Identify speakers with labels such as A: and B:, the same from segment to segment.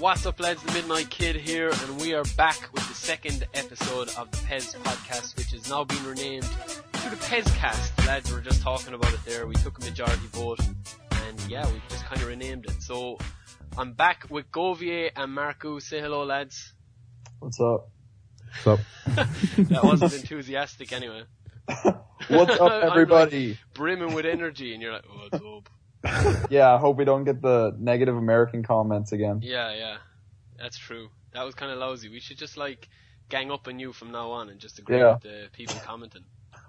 A: What's up, lads? The Midnight Kid here, and we are back with the second episode of the Pez podcast, which has now been renamed to the Pezcast. Lads, we were just talking about it there. We took a majority vote, and yeah, we just kind of renamed it. So, I'm back with Govier and Marco. Say hello, lads.
B: What's up?
C: What's up?
A: that wasn't enthusiastic anyway.
B: What's up,
A: I'm
B: everybody?
A: like brimming with energy, and you're like, oh, what's up?
B: yeah, I hope we don't get the negative American comments again.
A: Yeah, yeah. That's true. That was kind of lousy. We should just like gang up on you from now on and just agree
B: Yeah.
A: with the people commenting.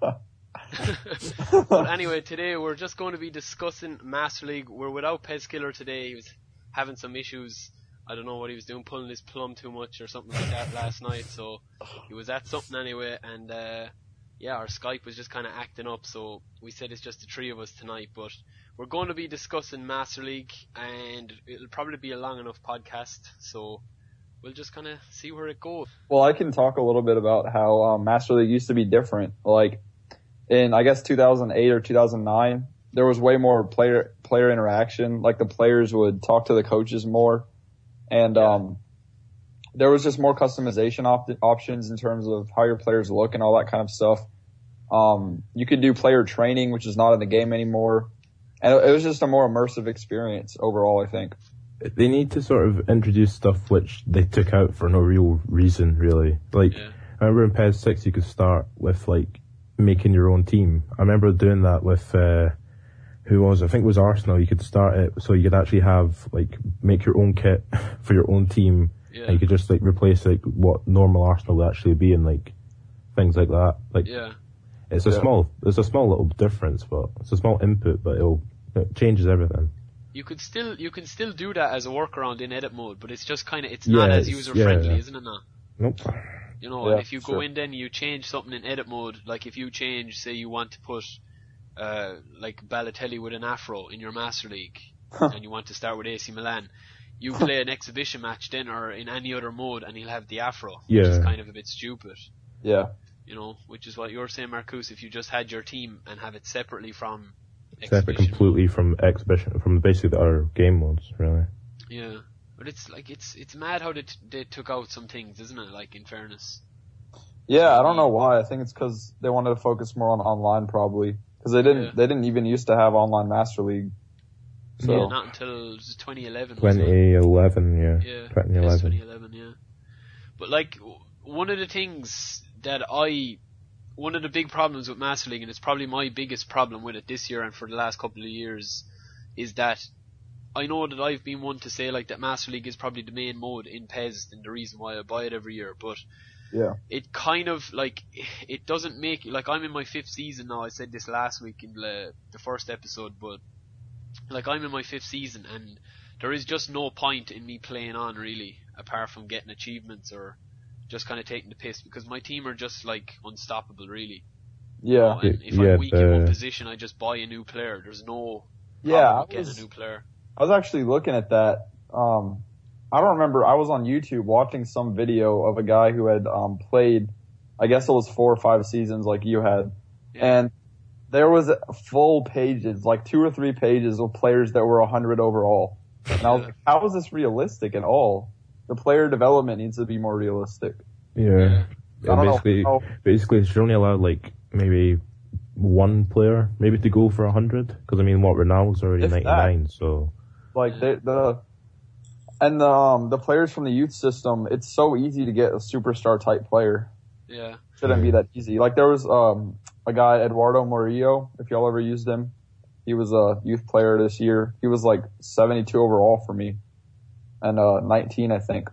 A: but anyway, today we're just going to be discussing Master League. We're without Pez Killer today. He was having some issues. I don't know what he was doing, pulling his plum too much or something like that last night. So he was at something anyway, and uh, yeah, our Skype was just kind of acting up. So we said it's just the three of us tonight, but we're going to be discussing Master League, and it'll probably be a long enough podcast. So we'll just kind of see where it goes.
B: Well, I can talk a little bit about how um, Master League used to be different. Like in I guess 2008 or 2009, there was way more player player interaction. Like the players would talk to the coaches more, and
A: Yeah.
B: um, there was just more customization op- options in terms of how your players look and all that kind of stuff. Um, you could do player training, which is not in the game anymore, and it was just a more immersive experience overall. I think.
C: They need to sort of introduce stuff which they took out for no real reason, really. Like,
A: Yeah.
C: I remember in PES 6 you could start with, like, making your own team. I remember doing that with, uh, who was? I think it was Arsenal. You could start it so you could actually have, like, make your own kit for your own team.
A: Yeah.
C: And you could just, like, replace, like, what normal Arsenal would actually be and, like, things like that. Like,
A: Yeah.
C: it's a
B: Yeah.
C: small, it's a small little difference, but it's a small input, but it'll, it changes everything.
A: You could still you can still do that as a workaround in edit mode, but it's just kind of it's not as
C: it's-
A: user friendly,
C: yeah.
A: isn't it? Now?
C: Nope.
A: You know,
B: Yeah,
A: and if you go
B: sure.
A: in then you change something in edit mode, like if you change, say you want to put, uh, like Balotelli with an afro in your Master League, and you want to start with AC Milan, you play an exhibition match then or in any other mode and he'll have the afro, which is kind of a bit stupid.
B: Yeah.
A: You know, which is what you're saying, Marcus, if you just had your team and have it separately from
C: separate completely from exhibition, from basically the other game modes, really.
A: Yeah, but it's like it's it's mad how they t- they took out some things, isn't it? Like in fairness.
B: Yeah, I don't know why. I think it's because they wanted to focus more on online, probably. Because they didn't,
A: Yeah.
B: they didn't even used to have online Master League. So
A: Yeah, not until 2011.
C: 2011, yeah.
A: Yeah,
C: 2011.
A: 2011. Yeah, but like one of the things that I, one of the big problems with Master League, and it's probably my biggest problem with it this year and for the last couple of years, is that I know that I've been one to say like that Master League is probably the main mode in PES and the reason why I buy it every year, but
B: yeah,
A: it kind of like it doesn't make like I'm in my fifth season now. I said this last week in the the first episode, but like I'm in my fifth season and there is just no point in me playing on really, apart from getting achievements or just kind of taking the piss because my team are just like unstoppable really.
B: yeah,
A: And if
C: Yeah,
A: I'm weak in one position, I just buy a new player. There's no
B: yeah.
A: problem
B: I
A: getting
B: was,
A: a new player.
B: I was actually looking at that. Um, I don't remember. I was on YouTube watching some video of a guy who had um played. I guess it was four or five seasons like you had,
A: Yeah.
B: and there was full pages, like two or three pages of players that were 100 overall. And I was like, how is this realistic at all? The player development needs to be more realistic.
C: Yeah.
A: Yeah.
B: I know
C: basically,
B: how-
C: basically, you're only allowed like maybe one player, maybe to go for a hundred. Because I mean, what Ronaldo's already
B: If that.
C: 99, so
B: Like
A: Yeah.
B: they, the and the um, the players from the youth system, it's so easy to get a superstar type player.
A: Yeah,
B: Shouldn't be that easy. Like there was um a guy Eduardo Murillo, if y'all ever used him. He was a youth player this year. He was like 72 overall for me, and uh 19 I think.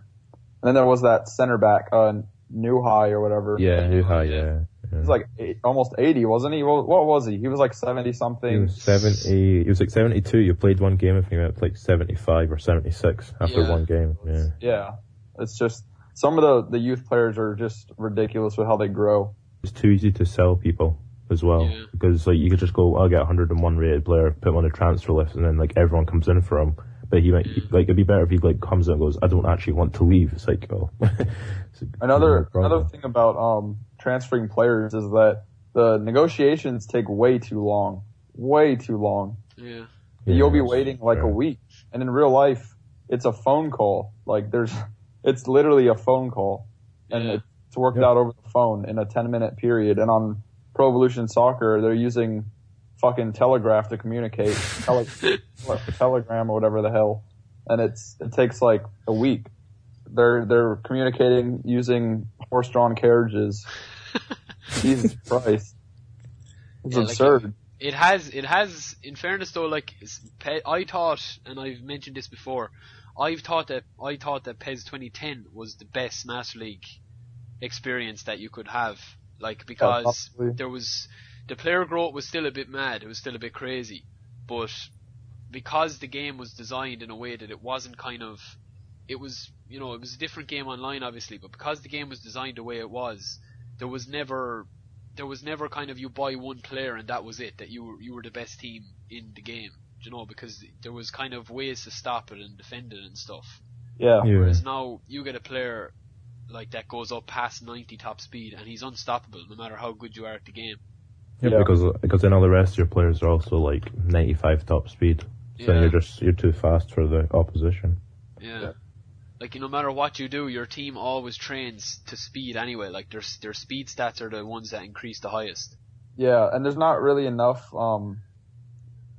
B: And then there was that center back, uh New High or whatever.
C: yeah, new high,
A: Yeah.
C: yeah.
B: He was like eight, almost 80, wasn't he? What, what was he? He was like 70 something.
C: He
B: something.
C: was 70, he was like 72, you played one game if he went to like 75 or 76 after
A: Yeah.
C: one game, yeah.
B: Yeah, it's just some of the the youth players are just ridiculous with how they grow.
C: It's too easy to sell people as well.
A: Yeah.
C: Because like you could just go, I'll get a 101 rated player, put him on a transfer list and then like everyone comes in for him. But he might, like, it'd be better if he like comes in and goes, I don't actually want to leave. It's like, oh. It's like,
B: Another
C: no
B: another thing about um transferring players is that the negotiations take way too long, way too long.
A: yeah,
C: Yeah,
B: You'll be waiting like a week, and in real life, it's a phone call. Like there's, it's literally a phone call, and
A: Yeah.
B: it's worked
C: Yeah.
B: out over the phone in a 10 minute period. And on Pro Evolution Soccer, they're using fucking Telegraph to communicate, tele- Telegram or whatever the hell, and it's it takes like a week. They're they're communicating using horse-drawn carriages. Jesus Christ, it's
A: Yeah, like,
B: absurd.
A: It has, it has. In fairness, though, like I thought, and I've mentioned this before, I've thought that I thought that PES 2010 was the best Master League experience that you could have, like because uh,
B: possibly.
A: there was the player growth was still a bit mad, it was still a bit crazy, but because the game was designed in a way that it wasn't kind of, it was you know it was a different game online obviously, but because the game was designed the way it was, there was never there was never kind of you buy one player and that was it that you were you were the best team in the game you know because there was kind of ways to stop it and defend it and stuff
B: yeah.
C: Yeah.
A: whereas now you get a player like that goes up past 90 top speed and he's unstoppable no matter how good you are at the game
C: Yeah,
B: Yeah.
C: because because then all the rest of your players are also like 95 top speed. So
A: Yeah.
C: you're just you're too fast for the opposition.
A: yeah.
B: Yeah.
A: Like no matter what you do, your team always trains to speed anyway. Like their their speed stats are the ones that increase the highest.
B: Yeah, and there's not really enough. Um,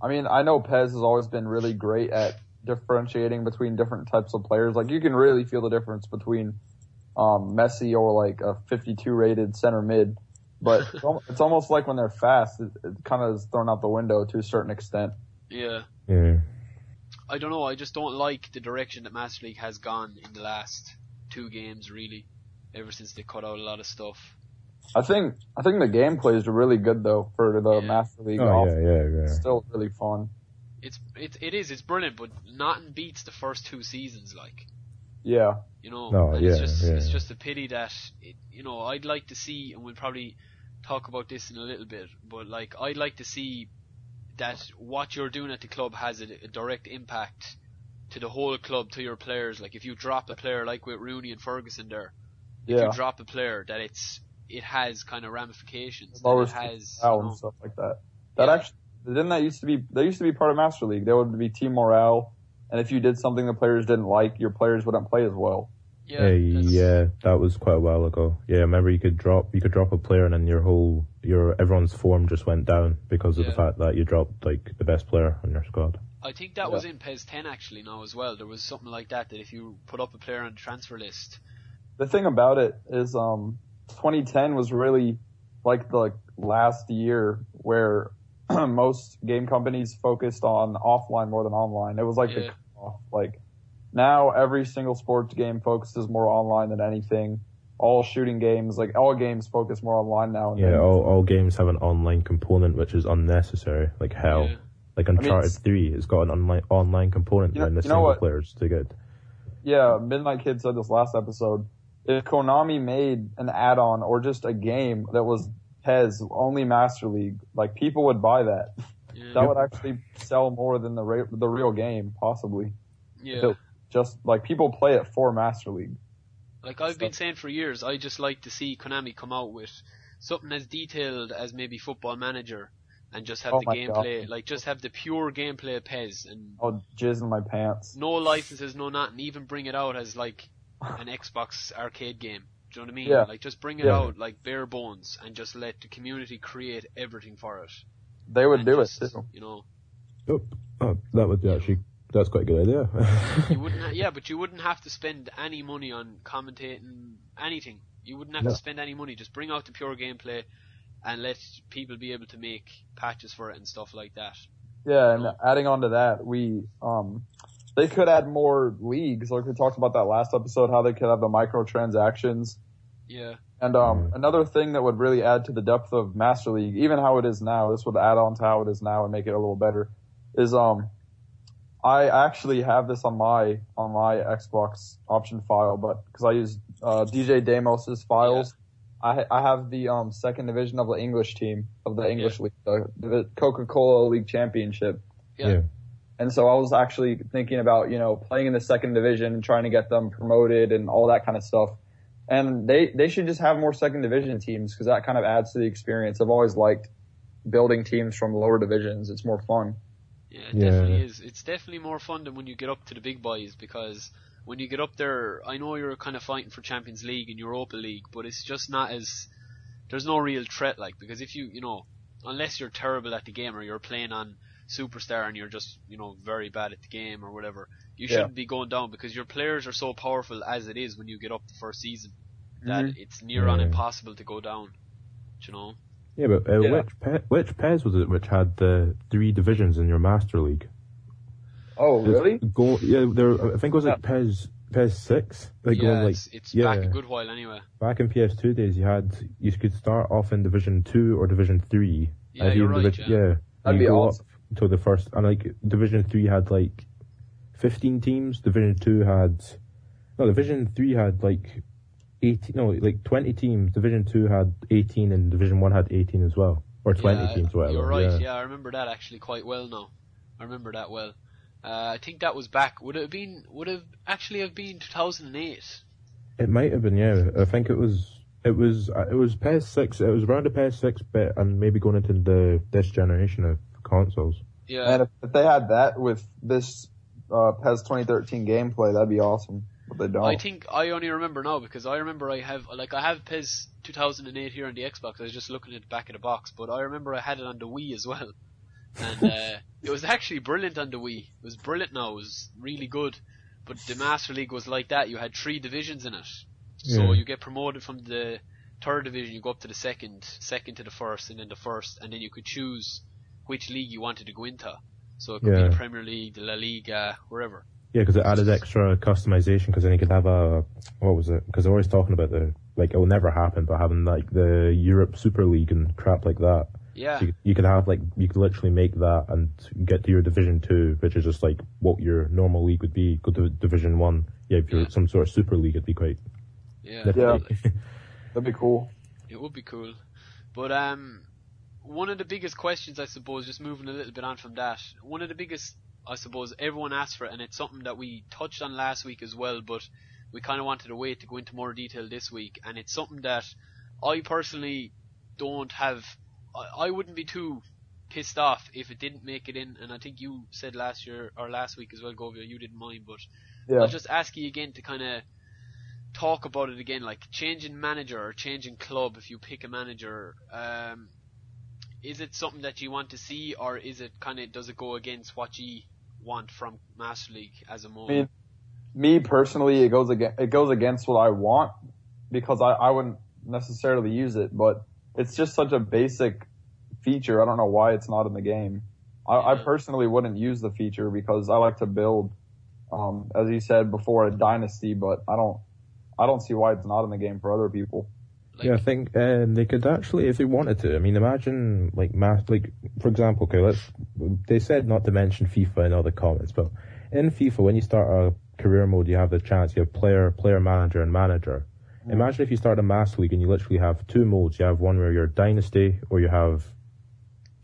B: I mean, I know Pez has always been really great at differentiating between different types of players. Like you can really feel the difference between um, Messi or like a 52 rated center mid. But it's al- it's almost like when they're fast, it, it kind of is thrown out the window to a certain extent.
A: Yeah.
C: Yeah.
A: I don't know. I just don't like the direction that Master League has gone in the last two games, really. Ever since they cut out a lot of stuff.
B: I think I think the gameplay is really good though for the
A: Yeah.
B: Master League.
C: Oh
B: off.
C: yeah, yeah, yeah.
B: It's still really fun.
A: It's it it is it's brilliant, but nothing beats the first two seasons. Like
B: Yeah,
A: you know,
C: No,
A: and it's just
C: yeah.
A: it's just a pity that it, you know I'd like to see, and we'll probably talk about this in a little bit, but like I'd like to see that what you're doing at the club has a, a direct impact to the whole club, to your players. Like if you drop a player like with Rooney and Ferguson there, if
B: yeah.
A: you drop a player, that it's it has kind of ramifications. that
B: lowers
A: it has,
B: morale
A: you know,
B: and stuff like that. That
A: Yeah.
B: actually didn't that used to be that used to be part of Master League. There would be team morale, and if you did something the players didn't like, your players wouldn't play as well.
A: yeah,
C: Yeah, yeah, that was quite a while ago. Yeah, remember you could drop you could drop a player and then your whole your everyone's form just went down because of
A: Yeah.
C: the fact that you dropped like the best player on your squad.
A: I think that
B: Yeah.
A: was in PES 10 actually now as well. There was something like that that if you put up a player on the transfer list,
B: The thing about it is, um, 2010 was really like the last year where most game companies focused on offline more than online. It was like
A: Yeah.
B: the cutoff. like now every single sports game focuses more online than anything. All shooting games, like all games, focus more online now. And
C: Yeah,
B: then-
C: all, all games have an online component which is unnecessary, like hell.
A: Yeah.
C: Like Uncharted
B: it's-
C: 3, it's got an online online component
B: You know-
C: and the
B: you know
C: single
B: what?
C: player's too good.
B: yeah, Midnight Kid said this last episode. If Konami made an add-on or just a game that was PES only Master League, like people would buy that.
A: Yeah.
B: That would actually sell more than the re- the real game, possibly.
A: yeah.
B: Just like people play it for Master League.
A: Like I've been saying for years, I just like to see Konami come out with something as detailed as maybe Football Manager and just have
B: Oh
A: the gameplay,
B: God.
A: like just have the pure gameplay of PES and
B: I'll jizz in my pants.
A: no licenses, no nothing, even bring it out as like an Xbox arcade game. Do you know what I mean?
B: Yeah.
A: Like just bring it
C: Yeah.
A: out like bare bones and just let the community create everything for it.
B: They would
A: And
B: do
A: just,
B: it too.
A: You know,
C: Oh, oh, that would be actually that's quite a good idea.
A: you wouldn't. Ha- yeah, but you wouldn't have to spend any money on commentating anything. You wouldn't have
C: No.
A: to spend any money. Just bring out the pure gameplay and let people be able to make patches for it and stuff like that.
B: Yeah, and adding on to that, we um they could add more leagues. Like we talked about that last episode, how they could have the microtransactions.
A: Yeah,
B: And um, another thing that would really add to the depth of Master League, even how it is now, this would add on to how it is now and make it a little better, is um, I actually have this on my on my Xbox option file, but because I use uh, DJ Damos's files, I I have the um second division of the English team of the English league, the, the Coca Cola League Championship.
A: Yeah.
B: And so I was actually thinking about, you know, playing in the second division and trying to get them promoted and all that kind of stuff. And they, they should just have more second division teams because that kind of adds to the experience. I've always liked building teams from lower divisions. It's more fun.
A: Yeah, it
C: Yeah.
A: definitely is. It's definitely more fun than when you get up to the big boys because when you get up there, I know you're kind of fighting for Champions League and Europa League, but it's just not as there's no real threat like because if you you know unless you're terrible at the game or you're playing on superstar and you're just you know very bad at the game or whatever, you
B: Yeah.
A: shouldn't be going down because your players are so powerful as it is when you get up the first season that
B: Mhm.
A: it's near on
C: Yeah.
A: impossible to go down. Do You know.
C: Yeah, but uh,
B: Yeah.
C: which Pe- which PES was it which had the three divisions in your Master League?
B: Oh, really?
C: Go, yeah, there. I think it was like Pez PES six. Like
A: yeah,
C: going like
A: it's, it's
C: yeah.
A: back a good while anyway.
C: back in PS2 days, you had you could start off in Division Two or Division Three.
A: Yeah, you're right,
C: divi-
A: yeah.
C: and
B: That'd be awesome.
C: up to the first, and like Division Three had like fifteen teams. Division Two had no. Division Three had like eighteen. No, like twenty teams. Division Two had eighteen, and Division One had eighteen as well, or twenty
A: yeah,
C: teams. Whatever.
A: You're right.
C: Yeah.
A: Yeah. I remember that actually quite well now. I remember that well. Uh, I think that was back. Would it have been? Would it actually have been 2008?
C: It might have been. Yeah, I think it was. It was. uh, It was PS Six. It was around the PS Six bit, and maybe going into the this generation of consoles.
A: Yeah.
B: And if, if they had that with this uh, PES 2013 gameplay, that'd be awesome. But they don't.
A: I think I only remember now because I remember I have like I have PES 2008 here on the Xbox. I was just looking at the back of the box, but I remember I had it on the Wii as well, and uh, it was actually brilliant on the Wii. It was brilliant. Now it was really good, but the Master League was like that. You had three divisions in it, so
C: Yeah.
A: you get promoted from the third division, you go up to the second, second to the first, and then the first, and then you could choose which league you wanted to go into. So it could be the Premier League, the La Liga, wherever.
C: Yeah, because it added extra customization. Because then you could have a what was it? Because they're always talking about the like it will never happen, but having like the Europe Super League and crap like that.
A: Yeah.
C: So you, you could have like you could literally make that and get to your Division Two, which is just like what your normal league would be. Go to Division One. Yeah, if you're
A: Yeah.
C: some sort of Super League, it'd be quite.
A: Yeah.
C: definitely.
B: That'd be cool.
A: It would be cool. But um one of the biggest questions I suppose, just moving a little bit on from that, one of the biggest I suppose everyone asks for it and it's something that we touched on last week as well, but we kinda wanted to wait to go into more detail this week and it's something that I personally don't have I, I wouldn't be too pissed off if it didn't make it in and I think you said last year or last week as well, Govia, you didn't mind, but
B: Yeah.
A: I'll just ask you again to kind of talk about it again, like changing manager or changing club if you pick a manager. Um, is it something that you want to see, or is it kind of does it go against what you want from Master League as a mode?
B: I mean, me personally, it goes against it goes against what I want because I, I wouldn't necessarily use it, but it's just such a basic feature. I don't know why it's not in the game. I, I personally wouldn't use the feature because I like to build, um, as you said before, a dynasty, but I don't, I don't see why it's not in the game for other people.
A: Like,
C: yeah, I think um, they could actually, if they wanted to. I mean, imagine like mass, like for example, okay, let's. They said not to mention FIFA in other comments, but in FIFA, when you start a career mode, you have the chance. You have player, player manager, and manager. Imagine if you start a mass league and you literally have two modes. You have one where you're dynasty, or you have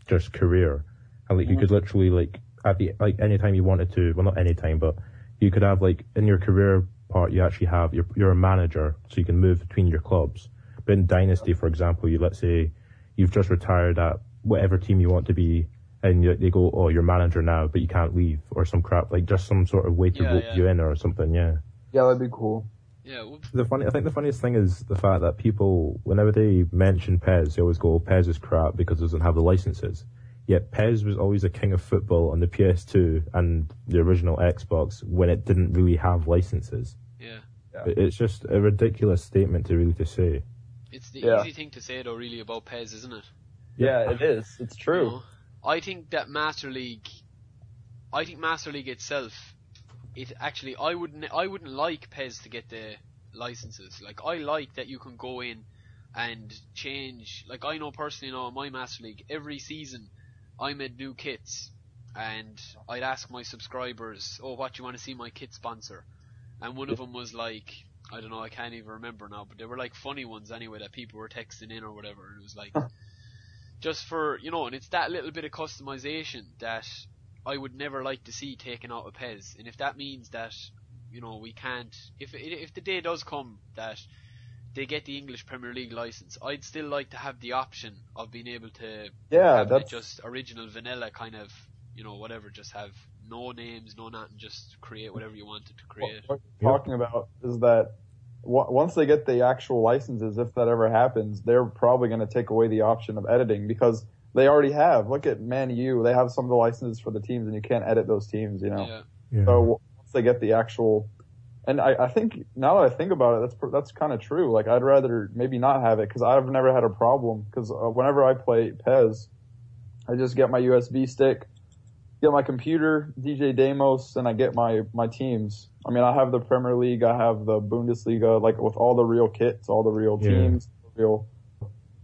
C: just career, and like you could literally like at the like anytime you wanted to. Well, not any time, but you could have like in your career part, you actually have you're you're a manager, so you can move between your clubs. But in Dynasty, for example, you let's say you've just retired at whatever team you want to be, and you, they go, "Oh, you're manager now, but you can't leave," or some crap like just some sort of way to
A: Yeah,
C: vote
A: yeah.
C: you in or something. Yeah.
B: Yeah, that'd be cool.
A: yeah, well,
C: The funny, I think the funniest thing is the fact that people, whenever they mention Pez, they always go, oh, "Pez is crap because it doesn't have the licenses." Yet Pez was always a king of football on the PS2 and the original Xbox when it didn't really have licenses.
A: yeah.
C: It- It's just a ridiculous statement to really to say.
A: It's the
B: Yeah.
A: easy thing to say though, really, about Pez, isn't it?
B: Yeah, it is. It's
A: You know? I think that Master League, I think Master League itself, it actually, I wouldn't, I wouldn't like Pez to get the licenses. Like, I like that you can go in and change. Like, I know personally, you know, in my Master League, every season, I made new kits, and I'd ask my subscribers, "Oh, what do you want to see my kit sponsor?" And one of them was like, I don't know, I can't even remember now, but they were like funny ones anyway that people were texting in or whatever, and it was like just for you know, and it's that little bit of customization that I would never like to see taken out of Pez, and if that means that you know we can't, if if the day does come that they get the English Premier League license, I'd still like to have the option of being able to
B: Yeah,
A: have
B: that's
A: just original vanilla kind of you know, whatever, just have no names, no nothing, just create whatever you wanted to create.
B: What you're talking about is that w- once they get the actual licenses, if that ever happens, they're probably going to take away the option of editing because they already have. Look at Man U; they have some of the licenses for the teams, and you can't edit those teams. You know,
A: Yeah.
C: Yeah.
B: so w- once they get the actual, and I, I think now that I think about it, that's that's kind of true. Like I'd rather maybe not have it because I've never had a problem because uh, whenever I play Pez, I just get my USB stick, get my computer, DJ Demos, and I get my my teams. I mean, I have the Premier League, I have the Bundesliga, like with all the real kits, all the real
C: Yeah.
B: teams, real.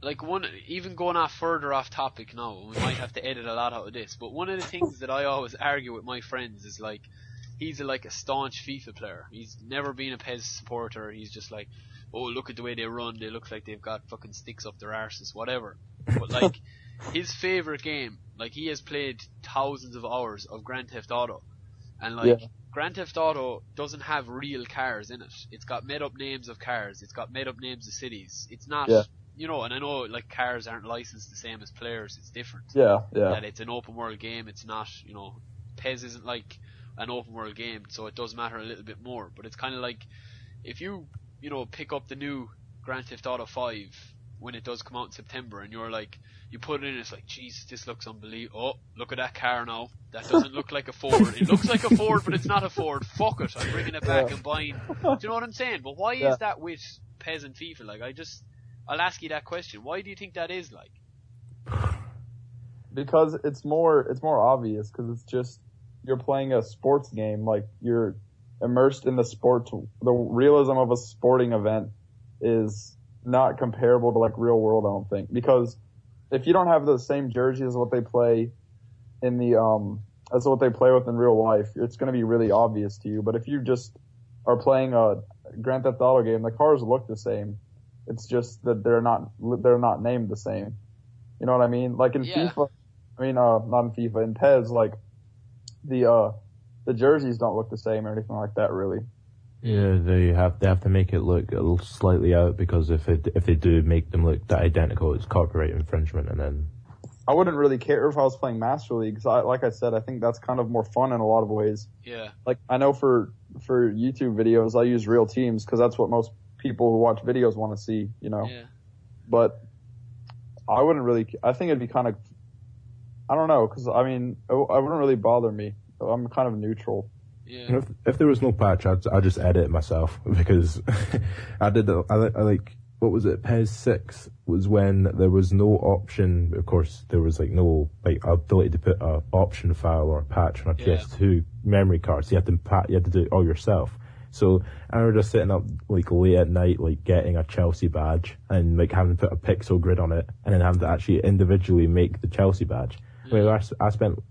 A: like one even going off further off topic now we might have to edit a lot out of this but one of the things that i always argue with my friends is like he's a, like a staunch fifa player he's never been a pez supporter he's just like oh look at the way they run they look like they've got fucking sticks up their arses whatever but like his favorite game like he has played thousands of hours of grand theft auto and like
B: Yeah.
A: Grand Theft Auto doesn't have real cars in it. It's got made up names of cars. It's got made up names of cities. It's not,
B: Yeah.
A: you know, and I know like cars aren't licensed the same as players. It's different.
B: Yeah, yeah,
A: That it's an open world game. It's not, you know, Pez isn't like an open world game, so it does matter a little bit more. But it's kind of like if you, you know, pick up the new Grand Theft Auto 5 when it does come out in September, and you're like, you put it in, it's like, Jesus, this looks unbelievable. Oh, look at that car now. That doesn't look like a Ford. It looks like a Ford, but it's not a Ford. Fuck it. I'm bringing it back
B: Yeah.
A: and buying. Do you know what I'm saying? But why
B: Yeah.
A: is that with Pez and FIFA? Like, I just, I'll ask you that question. Why do you think that is like?
B: because it's more it's more obvious because it's just you're playing a sports game like you're immersed in the sport the realism of a sporting event is not comparable to like real world I don't think. Because if you don't have the same jersey as what they play in the um as what they play with in real life it's going to be really obvious to you. But if you just are playing a Grand Theft Auto game the cars look the same. It's just that they're not they're not named the same. You know what I mean? Like in
A: Yeah.
B: FIFA I mean, uh, not in FIFA, in Pez, like, the, uh, the jerseys don't look the same or anything like that, really.
C: Yeah, they have they have to make it look a little slightly out because if it if they do make them look that identical, it's copyright infringement, and then
B: I wouldn't really care if I was playing Master League, because I, like I said, I think that's kind of more fun in a lot of ways.
A: Yeah,
B: Like, I know for, for YouTube videos, I use real teams, because that's what most people who watch videos want to see, you know?
A: yeah.
B: But, I wouldn't really, I think it'd be kind of, I don't know, because, I mean, it, it wouldn't really bother me. I'm kind of neutral.
A: Yeah,
C: if, if there was no patch, I'd I'd just edit it myself because I did the, I, I like what was it? PES six was when there was no option. Of course, there was like no like ability to put a option file or a patch on a
A: Yeah.
C: PS2 memory card. So you had to pat, you had to do it all yourself. So I remember just sitting up like late at night, like getting a Chelsea badge and like having to put a pixel grid on it, and then having to actually individually make the Chelsea badge. I, mean, I I spent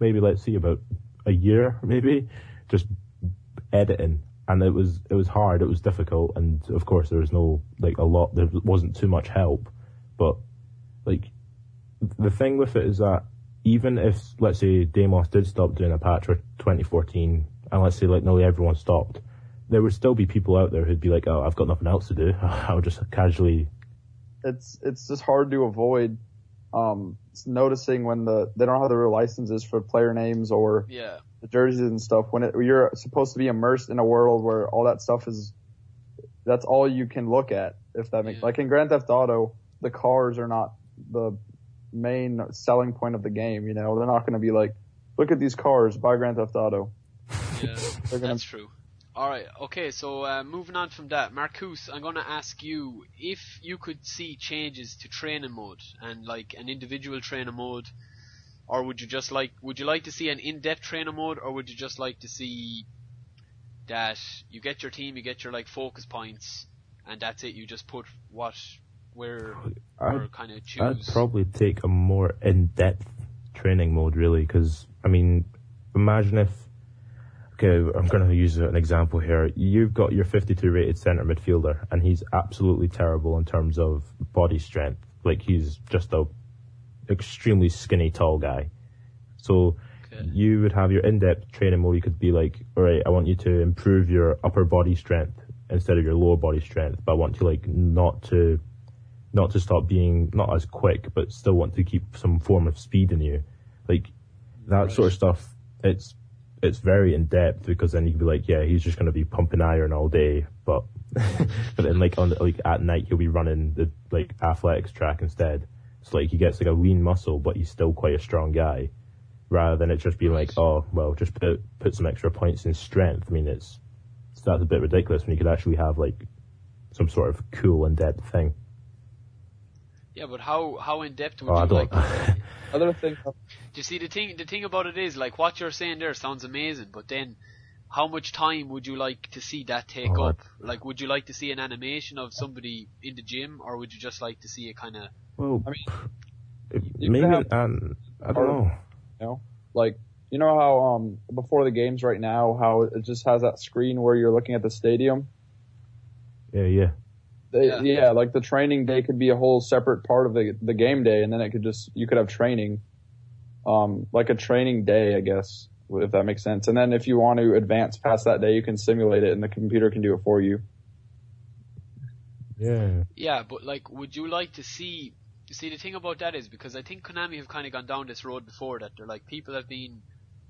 C: maybe let's see about a year maybe just editing. And it was it was hard it was difficult. And of course there was no like a lot there wasn't too much help. But like the thing with it is that even if let's say Demos did stop doing a patch for 2014 and let's say like nearly everyone stopped there would still be people out there who'd be like oh I've got nothing else to do. I'll just casually
B: it's it's just hard to avoid um noticing when the they don't have the real licenses for player names or
A: yeah,
B: the jerseys and stuff when it, you're supposed to be immersed in a world where all that stuff is that's all you can look at if that makes
A: Yeah.
B: like in Grand Theft Auto the cars are not the main selling point of the game you know they're not going to be like look at these cars buy Grand Theft Auto
A: yeah.
B: going
A: That's true. All right. Okay. So uh, moving on from that, Marcus, I'm going to ask you if you could see changes to training mode and like an individual training mode, or would you just like would you like to see an in-depth training mode, or would you just like to see that you get your team, you get your like focus points, and that's it. You just put what where or kind of choose.
C: I'd probably take a more in-depth training mode really because I mean imagine if okay I'm going to use an example here you've got your 52 rated center midfielder and he's absolutely terrible in terms of body strength like he's just a extremely skinny tall guy so
A: Okay.
C: you would have your in-depth training mode. You could be like, all right, I want you to improve your upper body strength instead of your lower body strength, but I want you like not to, not to stop being not as quick, but still want to keep some form of speed in you. Like, that
A: Right.
C: sort of stuff, it's it's very in depth because then you can be like, yeah, he's just going to be pumping iron all day, but but then like on the, like at night he'll be running the like athletics track instead. It's like he gets like a lean muscle, but he's still quite a strong guy, rather than it just being like, oh well, just put put some extra points in strength. I mean, it's that's a bit ridiculous when you could actually have like some sort of cool in depth thing.
A: Yeah, but how how in depth would
C: Oh, I
A: you
C: don't.
A: like?
B: Other thing,
A: Do you see the thing? The thing about it is, like, what you're saying there sounds amazing, but then, how much time would you like to see that take
C: Oh,
A: up? Like, would you like to see an animation of somebody in the gym, or would you just like to see a kind of?
C: well,
B: I mean,
C: it-
B: you
C: maybe
B: could have-
C: um, I don't
B: or-
C: know.
B: you know, like you know how um before the games right now, how it just has that screen where you're looking at the stadium.
C: Yeah, yeah.
B: They,
A: Yeah.
B: yeah. like the training day could be a whole separate part of the the game day, and then it could just you could have training, um, like a training day, I guess, if that makes sense. And then if you want to advance past that day, you can simulate it, and the computer can do it for you.
C: Yeah.
A: Yeah, but like, would you like to see? See, the thing about that is because I think Konami have kind of gone down this road before that they're like people have been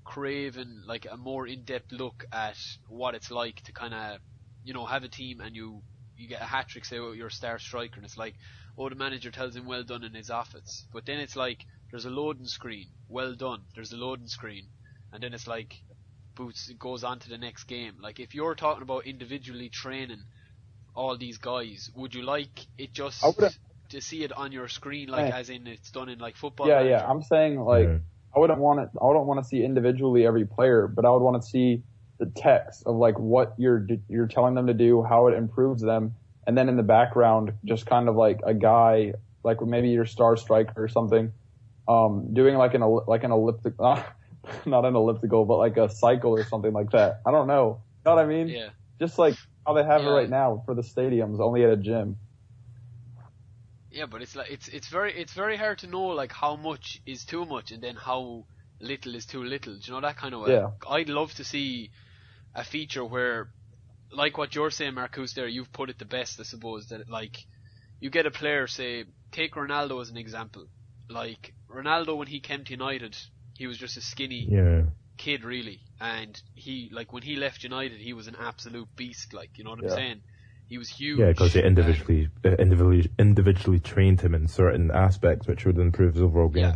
A: craving like a more in-depth look at what it's like to kind of, you know, have a team and you you get a hat trick, say oh, you're a star striker, and it's like, oh, the manager tells him well done in his office, but then it's like there's a loading screen, well done. There's a loading screen, and then it's like, boots goes on to the next game. Like if you're talking about individually training all these guys, would you like it just to see it on your screen, like
B: Yeah.
A: as in it's done in like football?
B: yeah,
A: manager?
B: yeah. I'm saying like
C: Yeah.
B: I wouldn't want it. I don't want to see individually every player, but I would want to see the text of like what you're you're telling them to do, how it improves them, and then in the background, just kind of like a guy, like maybe your star striker or something, um, doing like an ell- like an elliptic, not an elliptical, but like a cycle or something like that. I don't know. You know what I mean?
A: yeah.
B: Just like how they have
A: Yeah.
B: it right now for the stadiums, only at a gym.
A: Yeah, but it's like it's it's very it's very hard to know like how much is too much and then how little is too little. Do you know that kind of way?
B: Yeah.
A: I'd love to see a feature where, like what you're saying, Marcus. There, you've put it the best, I suppose. That like you get a player, say, take Ronaldo as an example. Like Ronaldo when he came to United, he was just a skinny
C: Yeah.
A: kid really, and he like when he left United, he was an absolute beast. Like you know what I'm
B: Yeah.
A: saying? He was huge.
C: Yeah, because they individually uh, individually individually trained him in certain aspects, which would improve his overall game.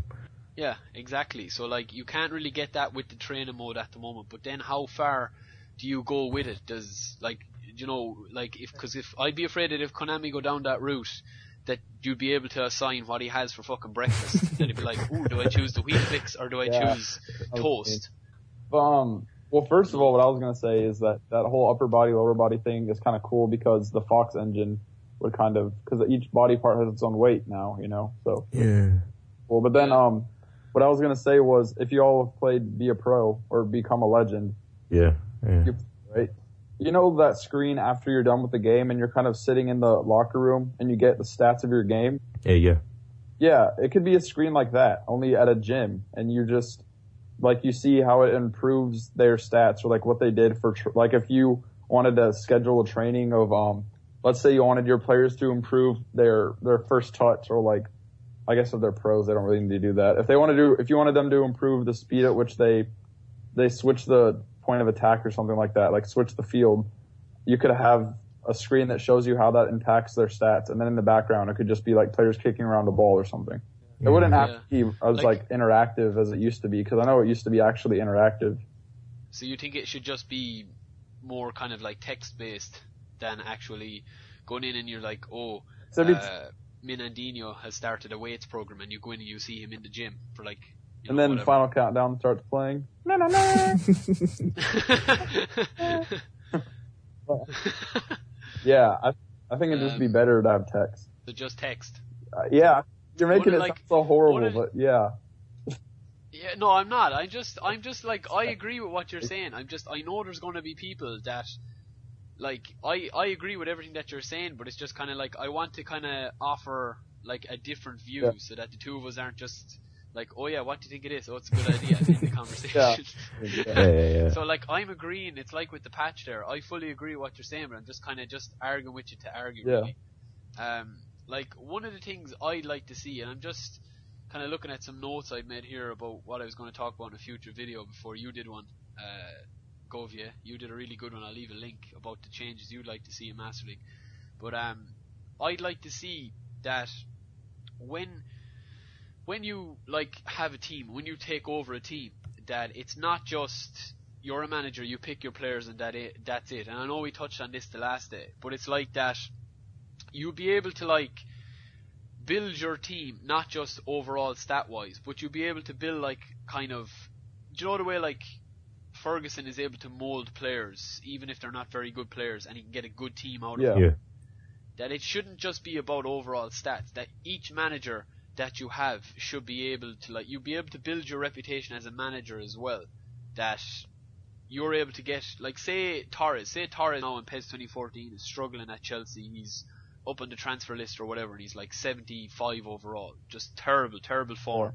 A: Yeah, exactly. So like you can't really get that with the training mode at the moment. But then how far do you go with it? Does like you know like if because if I'd be afraid that if Konami go down that route. That you'd be able to assign what he has for fucking breakfast. then he'd be like, "Ooh, do I choose the Weetabix or do I
B: Yeah.
A: choose toast?"
B: Um, well, first of all, what I was gonna say is that that whole upper body, lower body thing is kind of cool because the Fox engine would kind of because each body part has its own weight now, you know. So
C: Yeah.
B: Well, But then, um, what I was gonna say was if you all have played Be a Pro or Become a Legend,
C: Yeah. Yeah.
B: you, right? You know that screen after you're done with the game and you're kind of sitting in the locker room and you get the stats of your game.
C: Yeah. Yeah.
B: Yeah, it could be a screen like that, only at a gym, and you just like you see how it improves their stats or like what they did for tr- like if you wanted to schedule a training of um let's say you wanted your players to improve their their first touch or like I guess if they're pros they don't really need to do that. If they want to do if you wanted them to improve the speed at which they they switch the point of attack or something like that, like switch the field, you could have a screen that shows you how that impacts their stats, and then in the background it could just be like players kicking around the ball or something. It wouldn't have
A: Yeah.
B: to be as
A: Like-
B: like, interactive as it used to be because I know it used to be actually interactive.
A: So you think it should just be more kind of like text based than actually going in and you're like, oh,
B: So it's-
A: uh, Minandinho has started a weights program, and you go in and you see him in the gym for like.
B: And
A: know,
B: then
A: whatever.
B: Final Countdown starts playing. No, no, no. yeah, I I think it'd just be
A: Um,
B: better to have text.
A: so just text.
B: Uh, yeah, you're making
A: What
B: it
A: like-
B: so horrible, but yeah.
A: Yeah, no, I'm not. I just, I'm just like, I agree with what you're saying. I'm just, I know there's going to be people that, like, I, I agree with everything that you're saying, but it's just kind of like I want to kind of offer like a different view
B: Yeah.
A: so that the two of us aren't just like, oh yeah, what do you think it is? Oh, it's a good idea in the conversation.
C: Yeah. Yeah. yeah.
A: So like I'm agreeing, it's like with the patch there. I fully agree with what you're saying, but I'm just kind of just arguing with you to argue.
B: Yeah.
A: Really. Um, like one of the things I'd like to see, and I'm just kind of looking at some notes I'd made here about what I was going to talk about in a future video before you did one. Uh, Govia, you did a really good one. I'll leave a link about the changes you'd like to see in Master League. But um, I'd like to see that when when you like have a team, when you take over a team, that it's not just you're a manager, you pick your players, and that it, that's it. And I know we touched on this the last day, but it's like that. You'll be able to like build your team, not just overall stat wise, but you'll be able to build like kind of, do you know the way like Ferguson is able to mold players, even if they're not very good players, and he can get a good team out of
B: Yeah.
A: them.
C: Yeah.
A: That it shouldn't just be about overall stats. That each manager that you have should be able to like you be able to build your reputation as a manager as well. That you're able to get like say Torres, say Torres now in PES 2014 is struggling at Chelsea. He's up on the transfer list or whatever, and he's like 75 overall. Just terrible, terrible form.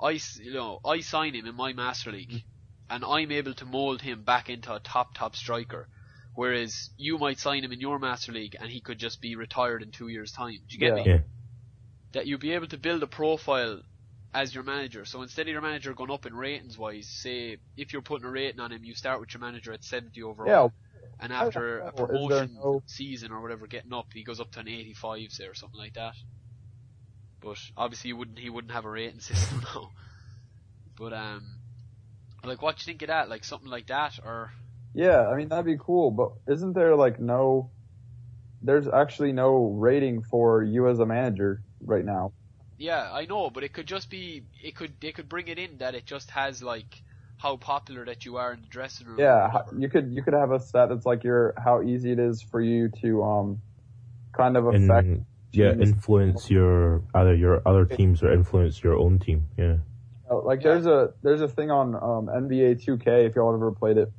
A: I, s- you know, I sign him in my Master League, mm-hmm. and I'm able to mold him back into a top, top striker. Whereas you might sign him in your Master League, and he could just be retired in two years' time. Do you get
B: Yeah.
A: me? That you'll be able to build a profile as your manager. So instead of your manager going up in ratings wise, say if you're putting a rating on him, you start with your manager at 70 overall.
B: Yeah.
A: And after a promotion
B: no-
A: season or whatever getting up, he goes up to an 85, say, or something like that. But obviously, he wouldn't he wouldn't have a rating system now. But um, like, what do you think of that? Like something like that, or
B: Yeah, I mean that'd be cool, but isn't there like no? There's actually no rating for you as a manager right now.
A: yeah, I know, but it could just be it could they could bring it in that it just has like how popular that you are in the dressing room.
B: Yeah, you could you could have a stat that's like your how easy it is for you to um kind of
C: And
B: affect.
C: yeah,
B: teams.
C: influence your either your other teams or influence your own team. Yeah.
B: Uh, Like
A: Yeah.
B: there's a there's a thing on um, NBA 2K if y'all ever played it.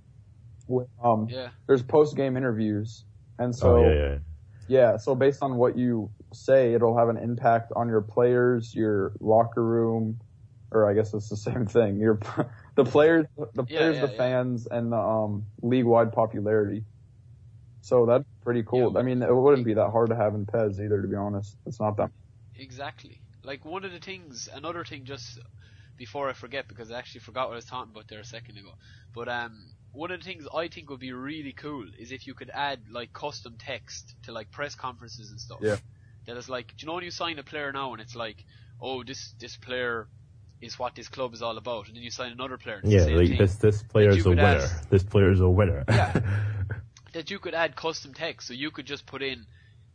B: With, um,
A: yeah,
B: there's post game interviews, and so
C: oh yeah, yeah.
B: Yeah, so based on what you say, it'll have an impact on your players, your locker room, or I guess it's the same thing. Your the players, the players,
A: yeah,
B: the
A: yeah.
B: fans, and the um, league-wide popularity. So that's pretty cool. I mean, it wouldn't be that hard to have in Pez either, to be honest. It's not that.
A: exactly. Like one of the things, another thing, just before I forget, because I actually forgot what I was talking about there a second ago. But um, one of the things I think would be really cool is if you could add like custom text to like press conferences and stuff.
B: Yeah.
A: That is like, do you know when you sign a player now and it's like, oh, this this player is what this club is all about, and then you sign another player. And
C: Yeah, like
A: thing.
C: this this player is a winner.
A: add-
C: This player is a winner.
A: Yeah. that you could add custom text, so you could just put in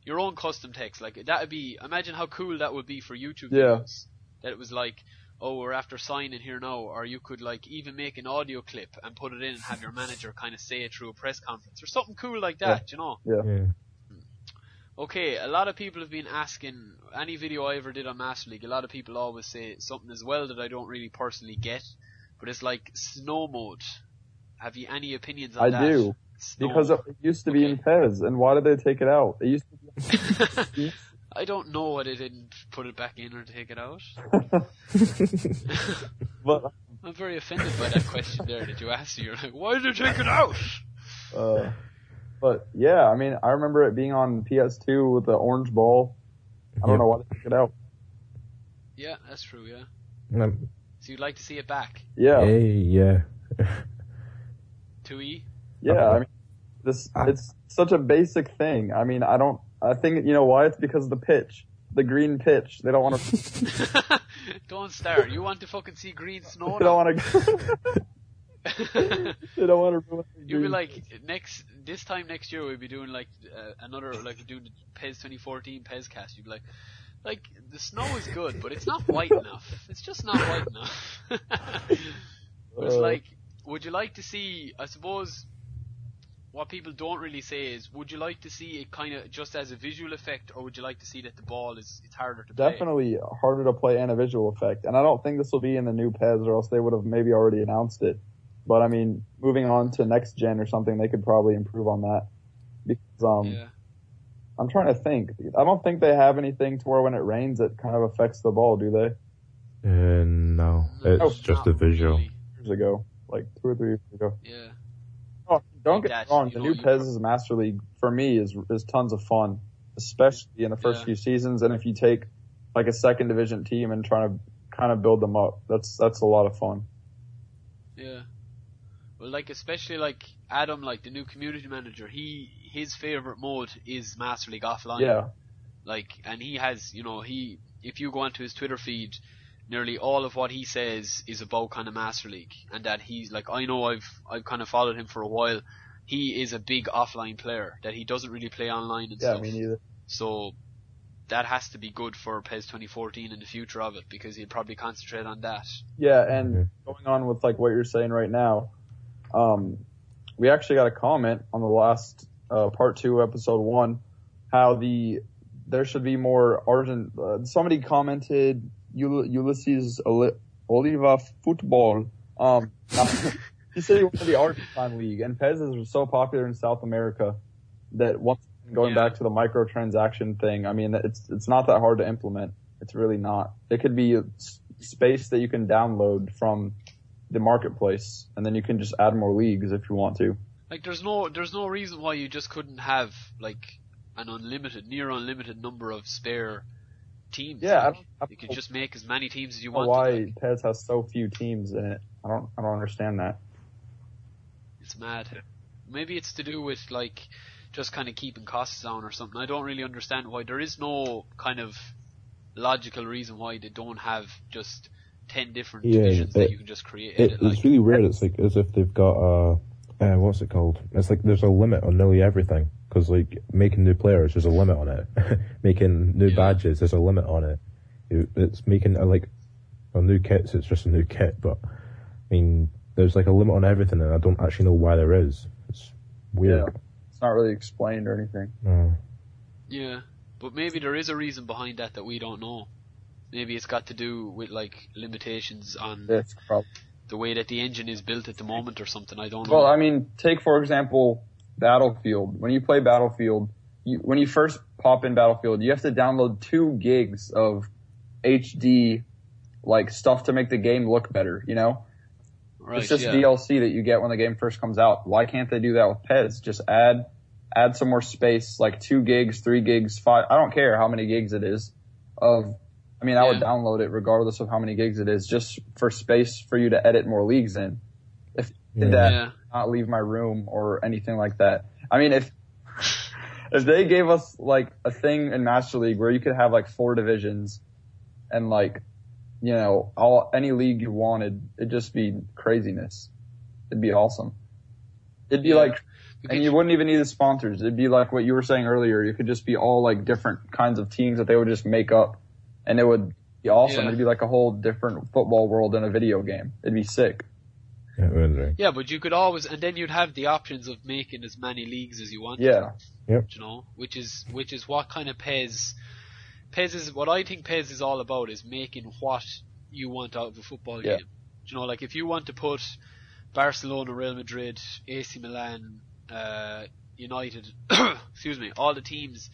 A: your own custom text. Like that would be. Imagine how cool that would be for YouTube
B: Yeah.
A: videos. That it was like, oh, we're after signing here now, or you could like even make an audio clip and put it in and have your manager kind of say it through a press conference or something cool like that. You know.
C: yeah. yeah.
A: Okay, a lot of people have been asking any video I ever did on Master League. A lot of people always say something as well that I don't really personally get, but it's like snow mode. Have you any opinions on
B: I
A: that?
B: do
A: Snow
B: because it used to be in Pez, and why did they take it out? It used to be.
A: I don't know why they didn't put it back in or take it out.
B: but
A: I'm very offended by that question there that you asked. You're like, why did you take it out?
B: Uh, but yeah, I mean, I remember it being on PS2 with the orange ball. I don't
C: Yep.
B: know why they took it out.
A: Yeah, that's true. Yeah.
C: Um,
A: So you'd like to see it back?
B: Yeah,
C: Hey, yeah.
A: Two E.
B: yeah. I mean, this it's such a basic thing. I mean, I don't. I think you know why? It's because of the pitch, the green pitch. They don't want to.
A: don't start. You want to fucking see green snow?
B: They don't want to. they don't want to ruin. the
A: You'll be like next this time next year we'll be doing like uh, another like doing the PES 2014 PES cast. You'd be like, like the snow is good, but it's not white enough. It's just not white enough. it's
B: Uh,
A: like, would you like to see? I suppose what people don't really say is, would you like to see it kind of just as a visual effect, or would you like to see that the ball is it's harder to play?
B: Definitely harder to play and a visual effect. And I don't think this will be in the new PES or else they would have maybe already announced it. But I mean, moving on to next gen or something, they could probably improve on that. Because, um,
A: Yeah.
B: I'm trying to think. I don't think they have anything to where when it rains, it kind of affects the ball, do they?
C: Uh, no, it's
B: Oh,
C: just a visual.
A: really.
B: Years ago, like two or three years ago.
A: Yeah.
B: Oh, don't get wrong. The new PES's Master League for me is is tons of fun, especially in the first
A: Yeah.
B: few seasons. And if you take like a second division team and try to kind of build them up. That's that's a lot of fun.
A: Yeah. Well, like especially like Adam, like the new community manager, he his favorite mode is Master League Offline.
B: Yeah,
A: Like, and he has, you know, he if you go onto his Twitter feed, nearly all of what he says is about kind of Master League, and that he's like, I know I've I've kind of followed him for a while. He is a big offline player that he doesn't really play online and
B: yeah,
A: stuff.
B: me neither.
A: So that has to be good for PES 2014 and the future of it because he'll probably concentrate on that.
B: Yeah, and going on with like what you're saying right now, um, we actually got a comment on the last uh, part two, episode one, how the there should be more Argent. Uh, somebody commented Ulysses Oli- Oliva football. Um, he said he wanted the Argentine league, and PES is so popular in South America that once going
A: Yeah.
B: back to the microtransaction thing, I mean, it's it's not that hard to implement. It's really not. It could be space that you can download from the marketplace, and then you can just add more leagues if you want to.
A: Like there's no there's no reason why you just couldn't have like an unlimited, near unlimited number of spare teams.
B: Yeah, I
A: Like,
B: don't, I
A: you can just make as many teams as you
B: don't know
A: want.
B: why PES has so few teams in it. I don't I don't understand that.
A: It's mad. Maybe it's to do with like just kind of keeping costs down or something. I don't really understand why there is no kind of logical reason why they don't have just ten different
C: Yeah,
A: divisions that you can just create.
C: It,
A: It, like,
C: it's really weird. It's like as if they've got a, uh, what's it called? It's like there's a limit on nearly everything. Because like making new players, there's a limit on it. making new
A: Yeah.
C: badges, there's a limit on it. It- It's making uh, like, well, new kits. It's just a new kit, but I mean, there's like a limit on everything, and I don't actually know why there is. It's weird.
B: Yeah. It's not really explained or anything.
A: Yeah, but maybe there is a reason behind that that we don't know. Maybe it's got to do with like limitations on
B: It's probably.
A: The way that the engine is built at the moment or something. I don't know.
B: Well, I mean, take for example Battlefield. When you play Battlefield, you, when you first pop in Battlefield, you have to download two gigs of HD like stuff to make the game look better. You know,
A: right,
B: it's just
A: yeah.
B: DLC that you get when the game first comes out. Why can't they do that with PES? Just add add some more space, like two gigs, three gigs, five. I don't care how many gigs it is. Of, I mean, I would download it regardless of how many gigs it is, just for space for you to edit more leagues in. If you did
C: Yeah.
B: that,
A: yeah.
B: not leave my room or anything like that. I mean, if if they gave us like a thing in Master League where you could have like four divisions and like you know all any league you wanted, it'd just be craziness. It'd be awesome. It'd be
A: Yeah.
B: like,
A: Because-
B: and you wouldn't even need the sponsors. It'd be like what you were saying earlier. You could just be all like different kinds of teams that they would just make up, and it would be awesome.
A: Yeah.
B: It'd be like a whole different football world in a video game. It'd be sick.
C: yeah, it was, right.
A: Yeah, but you could always, and then you'd have the options of making as many leagues as you want.
B: Yeah. Yep.
A: you know, which is which is what kind of PES. PES is what I think PES is all about is making what you want out of a football
B: Yeah.
A: game. You know, like if you want to put Barcelona, Real Madrid, AC Milan, uh, United, excuse me, all the teams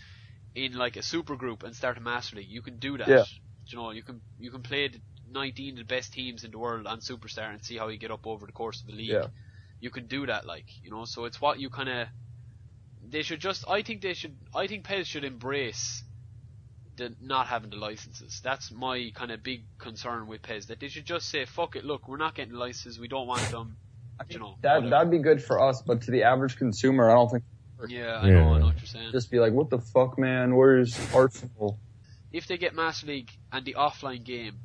A: in like a super group and start a master league, you can do that.
B: Yeah.
A: You know, you can you can play the 19 of the best teams in the world on Superstar and see how you get up over the course of the league.
B: Yeah.
A: You can do that, like you know. So it's what you kind of they should just. I think they should. I think PES should embrace the not having the licenses. That's my kind of big concern with PES. That they should just say, "Fuck it, look, we're not getting licenses. We don't want them." You know,
B: That
A: whatever.
B: that'd be good for us, but to the average consumer, I don't think.
A: Yeah, I
C: Yeah.
A: know, I know what you're saying.
B: Just be like, what the fuck, man? Where's Arsenal?
A: if they get Master League and the offline game,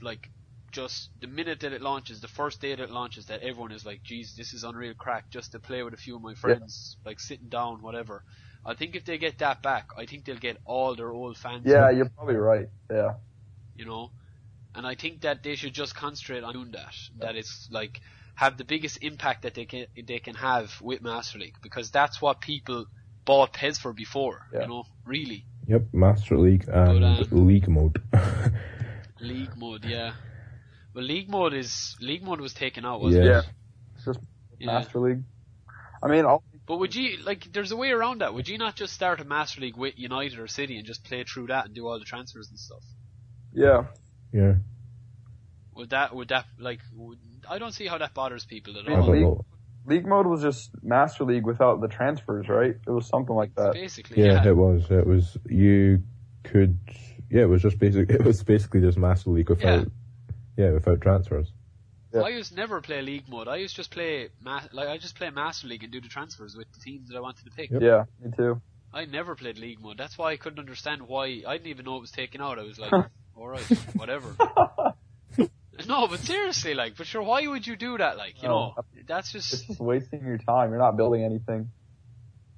A: like just the minute that it launches, the first day that it launches, that everyone is like, "Geez, this is unreal crack." Just to play with a few of my friends, like sitting down, whatever. I think if they get that back, I think they'll get all their old fans.
B: Yeah, you're probably right. Yeah.
A: you know. And I think that they should just concentrate on doing that. That it's like have the biggest impact that they can they can have with Master League because that's what people bought PES for before.
B: Yeah.
A: You know, really
C: Yep, Master League and
A: But,
C: League mode.
A: league mode, yeah. Well, league mode is league mode was taken out, wasn't
C: Yeah.
B: Yeah.
A: it?
B: It's just
A: Yeah.
B: Master League. I mean, I'll,
A: But would you like? There's a way around that. Would you not just start a Master League with United or City and just play through that and do all the transfers and stuff?
B: yeah.
C: yeah,
A: Would that? Would that like? Would, I don't see how that bothers people at all.
B: League- League mode was just Master League without the transfers, right? It was something like that.
A: Basically,
C: Yeah,
A: yeah.
C: it was. It was. You could. Yeah, it was just basic. It was basically just Master League without, yeah, without transfers.
B: Yeah.
A: I used to never play league mode. I used to just play ma- like I just play Master League and do the transfers with the teams that I wanted to pick.
C: Yep.
B: Yeah, me too.
A: I never played league mode. That's why I couldn't understand why. I didn't even know it was taken out. I was like, all right, whatever. no, but seriously, like, but sure, why would you do that? Like, you
B: No.
A: know, that's just,
B: It's
A: just
B: just wasting your time. You're not building anything.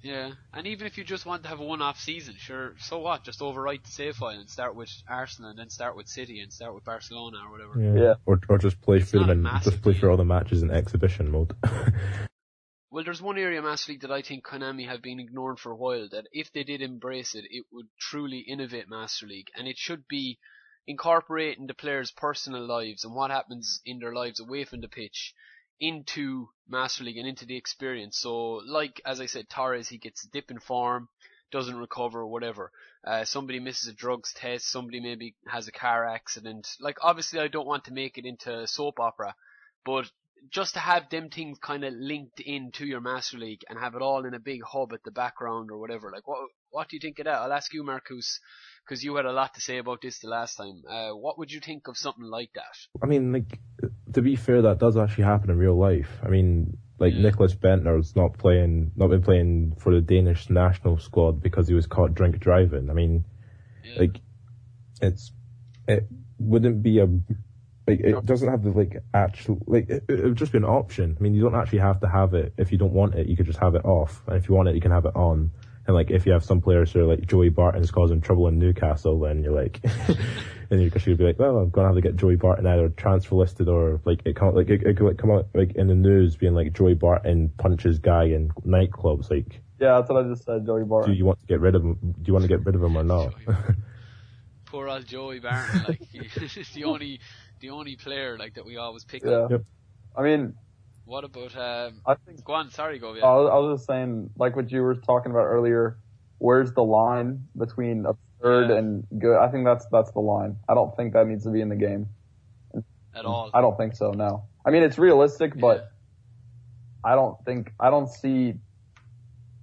A: yeah. And even if you just want to have a one-off season, sure, so what? Just overwrite the save file and start with Arsenal, and then start with City, and start with Barcelona or whatever.
C: Yeah.
B: Yeah.
C: Or or just play through
A: not a
C: them and
A: massive
C: just play
A: deal.
C: through all the matches in exhibition mode.
A: Well, there's one area of Master League that I think Konami have been ignoring for a while. That if they did embrace it, it would truly innovate Master League, and it should be incorporating the players' personal lives and what happens in their lives away from the pitch into Master League and into the experience. So, like as I said, Torres he gets a dip in form, doesn't recover, whatever. Uh, somebody misses a drugs test, somebody maybe has a car accident. Like obviously, I don't want to make it into soap opera, but just to have them things kind of linked into your Master League and have it all in a big hub at the background or whatever. Like, what what do you think of that? I'll ask you, Marcus, because you had a lot to say about this the last time. Uh, what would you think of something like that?
C: I mean, like to be fair, that does actually happen in real life. I mean, like
A: Yeah.
C: Nicklas Bendtner's not playing, not been playing for the Danish national squad because he was caught drink driving. I mean,
A: Yeah.
C: like it's it wouldn't be a like it doesn't have the like actual like it, it would just be an option. I mean, you don't actually have to have it if you don't want it. You could just have it off, and if you want it, you can have it on. And like if you have some players who are like Joey Barton's causing trouble in Newcastle, then you're like, then you should be like, well, I'm gonna have to get Joey Barton either transfer listed or like it can't like it, it could like come out like in the news being like Joey Barton punches guy in nightclubs. Like,
B: Yeah, that's what I just said, Joey Barton.
C: do you want to get rid of him? Do you want to get rid of him or not?
A: Poor old Joey Barton, like he's the only the only player like that we always pick
B: Yeah.
A: up.
C: Yep.
B: I mean,
A: What about um?
B: I think
A: Go on, sorry, go.
B: I was, I was just saying, like what you were talking about earlier. Where's the line between absurd
A: Yeah.
B: and good? I think that's that's the line. I don't think that needs to be in the game.
A: At all.
B: I don't think so. No. I mean, it's realistic, but I don't think I don't see.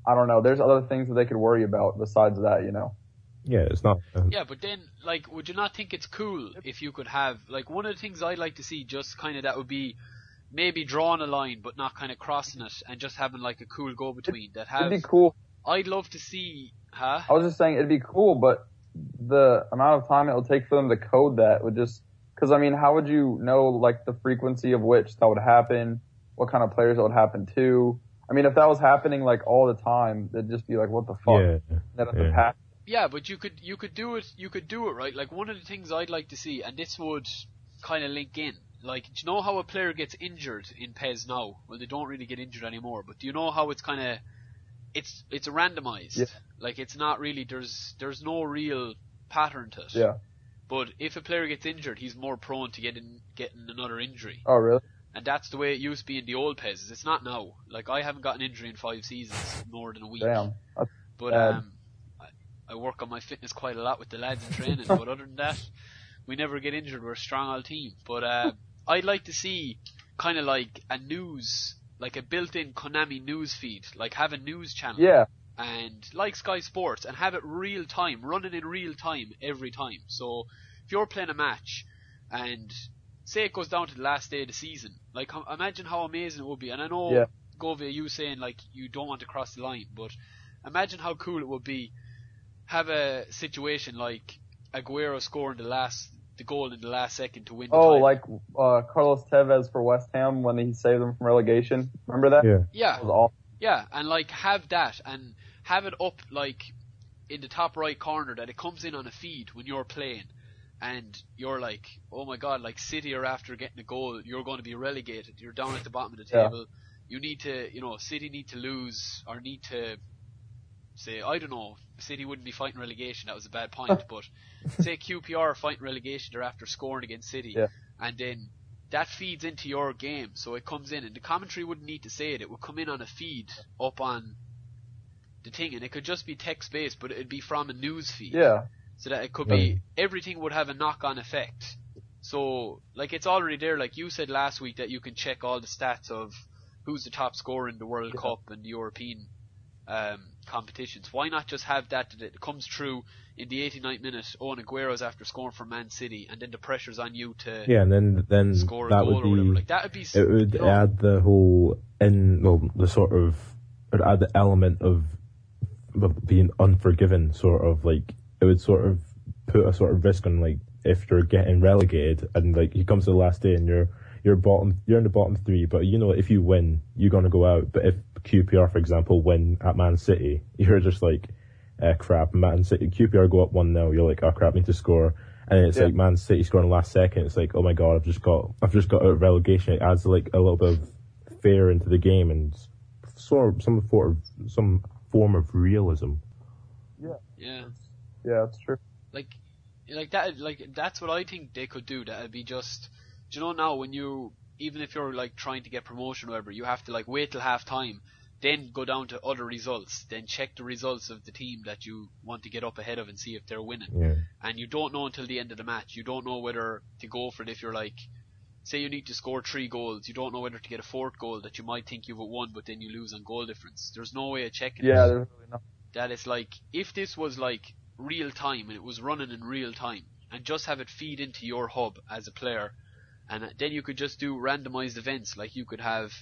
B: I don't know. There's other things that they could worry about besides that. You know.
C: yeah, it's not. uh,
A: Yeah, but then, like, would you not think it's cool if you could have, like, one of the things I'd like to see, just kind of that would be maybe drawing a line, but not kind of crossing it, and just having like a cool go between that have.
B: It'd be cool.
A: I'd love to see, huh?
B: I was just saying it'd be cool, but the amount of time it would take for them to code that would just. Because I mean, how would you know like the frequency of which that would happen? What kind of players it would happen to? I mean, if that was happening like all the time, it'd just be like, what the fuck?
C: Yeah,
B: That
C: yeah.
B: the pack.
A: Yeah, but you could you could do it you could do it right. Like one of the things I'd like to see, and this would kind of link in. Like, do you know how a player gets injured in PES now? Well, they don't really get injured anymore, but do you know how it's kind of it's it's randomized.
B: Yeah.
A: Like it's not really there's there's no real pattern to it.
B: Yeah.
A: But if a player gets injured, he's more prone to getting getting another injury.
B: Oh, really?
A: And that's the way it used to be in the old PES. It's not now. Like I haven't got an injury in five seasons, more than a week.
B: Damn. That's
A: But
B: bad.
A: um, I, I work on my fitness quite a lot with the lads in training. but other than that, we never get injured. We're a strong old team. But uh, I'd like to see kind of like a news, like a built-in Konami news feed, like have a news channel.
B: Yeah.
A: And like Sky Sports, and have it real time, running in real time every time. So if you're playing a match, and say it goes down to the last day of the season, like imagine how amazing it would be. And I know
B: Yeah.
A: Govia, you saying like you don't want to cross the line, but imagine how cool it would be have a situation like Aguero scoring the last the goal in the last second to win. The
B: Oh,
A: title.
B: like uh, Carlos Tevez for West Ham when he saved them from relegation. Remember that?
C: yeah.
A: yeah,
B: That was awful.
A: yeah, and like have that and have it up like in the top right corner that it comes in on a feed when you're playing. And you're like, oh my god, like City are after getting a goal, you're going to be relegated. You're down at the bottom of the
B: Yeah.
A: table. You need to, you know, City need to lose or need to say, I don't know, City wouldn't be fighting relegation. That was a bad point, but say QPR are fighting relegation, they're after scoring against City,
B: Yeah.
A: and then that feeds into your game, so it comes in, and the commentary wouldn't need to say it. It would come in on a feed up on the thing, and it could just be text based, but it'd be from a news feed
B: Yeah.
A: so that it could be everything would have a knock-on effect. So, like it's already there. Like you said last week that you can check all the stats of who's the top scorer in the World
B: Yeah.
A: Cup and the European um, competitions. Why not just have that that it comes through in the 89th minute? Owen Aguero's after scoring for Man City, and then the pressure's on you to
C: Yeah, and then then
A: score a
C: that
A: goal
C: would
A: or whatever.
C: be
A: Like that would be.
C: it would
A: you know,
C: add the whole in well the sort of it would add the element of, of being unforgiven sort of like it would sort of put a sort of risk on like if you're getting relegated and like you comes to the last day and you're you're bottom you're in the bottom three but you know if you win you're gonna go out but if QPR for example win at Man City you're just like eh, crap Man City QPR go up one 0 you're like oh crap need to score and then it's
B: Yeah.
C: like Man City scoring the last second. It's like, oh my god, I've just got, I've just got out of relegation. It adds like a little bit of fear into the game and sort of some sort of some form of realism.
A: yeah.
B: Yeah, it's true.
A: like like that like that's what I think they could do. That'd be just do you know now when you even if you're like trying to get promotion or whatever, you have to like wait till half time, then go down to other results, then check the results of the team that you want to get up ahead of and see if they're winning.
C: Yeah,
A: And you don't know until the end of the match. You don't know whether to go for it if you're like say you need to score three goals, you don't know whether to get a fourth goal that you might think you've won but then you lose on goal difference. There's no way of checking
B: Yeah,
A: it
B: there's really no.
A: that it's like if this was like real time and it was running in real time and just have it feed into your hub as a player and then you could just do randomized events like you could have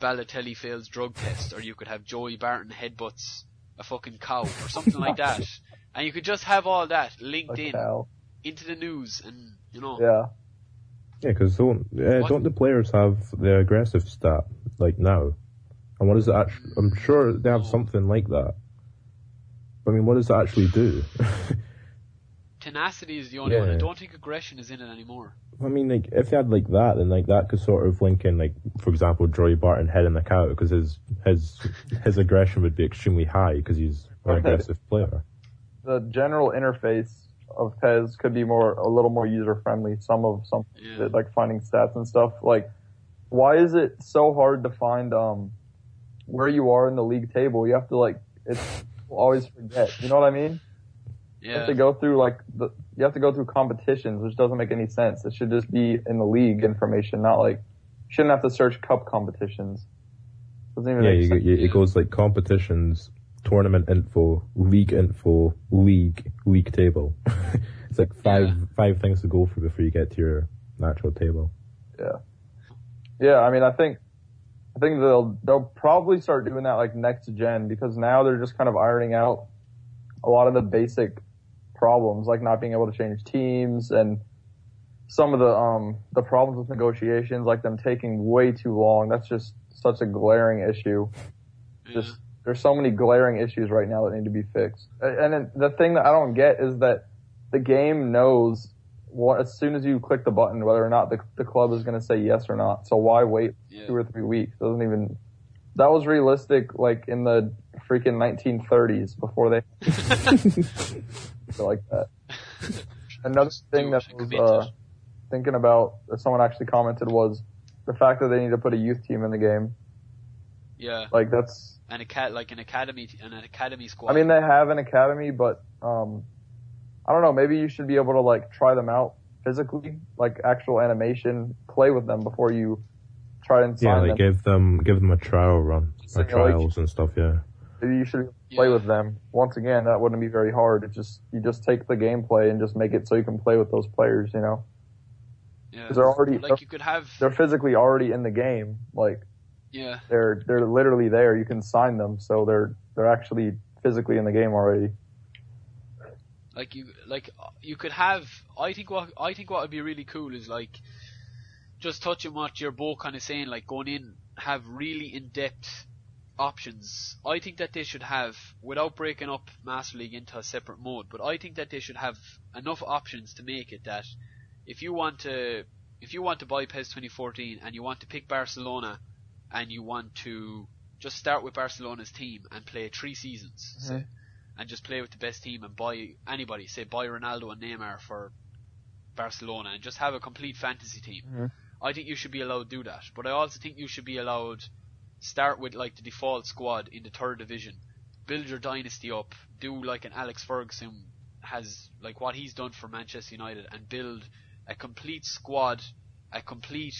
A: Balotelli fails drug test or you could have Joey Barton headbutts a fucking cow or something like that and you could just have all that linked
B: Like
A: in
B: hell.
A: into the news and you know
B: Yeah.
C: yeah, because don't uh, don't the players have the aggressive stat like now? And what does it actually? I'm sure they have something like that. I mean, what does it actually do?
A: tenacity is the only one I don't think aggression is in it anymore
C: I mean, like if you had like that, then like that could sort of link in, like for example, Joey Barton heading the cow because his his his aggression would be extremely high because he's an aggressive player.
B: The general interface of PES could be more a little more user friendly. Some of some
A: Yeah.
B: like finding stats and stuff. Like, why is it so hard to find um where you are in the league table? You have to like it's always forget. You know what I mean? You have to go through like the you have to go through competitions, which doesn't make any sense. It should just be in the league information, not like shouldn't have to search cup competitions. Doesn't even
C: Yeah,
B: make
C: you,
B: sense.
C: you, it goes like competitions, tournament info, league info, league, league table. it's like five
A: Yeah.
C: five things to go through before you get to your natural table.
B: Yeah. Yeah, I mean, I think, I think they'll they'll probably start doing that like next gen because now they're just kind of ironing out a lot of the basic problems, like not being able to change teams and some of the um the problems with negotiations, like them taking way too long. That's just such a glaring issue.
A: yeah.
B: Just there's so many glaring issues right now that need to be fixed. A- And then the thing that I don't get is that the game knows what as soon as you click the button whether or not the the club is going to say yes or not. So why wait
A: yeah.
B: two or three weeks? Doesn't even. That was realistic, like in the freaking 1930s before they like that. Another thing that
A: it and
B: was uh, thinking about that someone actually commented was the fact that they need to put a youth team in the game.
A: yeah
B: Like that's
A: and a cat like an academy an academy squad
B: I mean, they have an academy, but um, I don't know. Maybe you should be able to like try them out physically, like actual animation, play with them before you try and sign
C: Yeah,
B: them.
C: like give them give them a trial run, or
B: Simulation.
C: trials and stuff. Yeah.
B: Maybe you should play
A: Yeah.
B: with them. Once again, that wouldn't be very hard. It just you just take the gameplay and just make it so you can play with those players. You know,
A: yeah.
B: they're already
A: like you could have
B: they're physically already in the game. Like
A: yeah
B: they're they're literally there. You can sign them, so they're they're actually physically in the game already.
A: like you like uh, you could have I think what I think what would be really cool is like just touching what you're both kind of saying like going in have really in depth options I think that they should have without breaking up Master League into a separate mode but I think that they should have enough options to make it that if you want to if you want to buy PES 2014 and you want to pick Barcelona and you want to just start with Barcelona's team and play three seasons say, and just play with the best team and buy anybody, say buy Ronaldo and Neymar for Barcelona and just have a complete fantasy team.
B: Mhm.
A: I think you should be allowed to do that. But I also think you should be allowed start with like the default squad in the third division. Build your dynasty up. Do like an Alex Ferguson has like what he's done for Manchester United and build a complete squad, a complete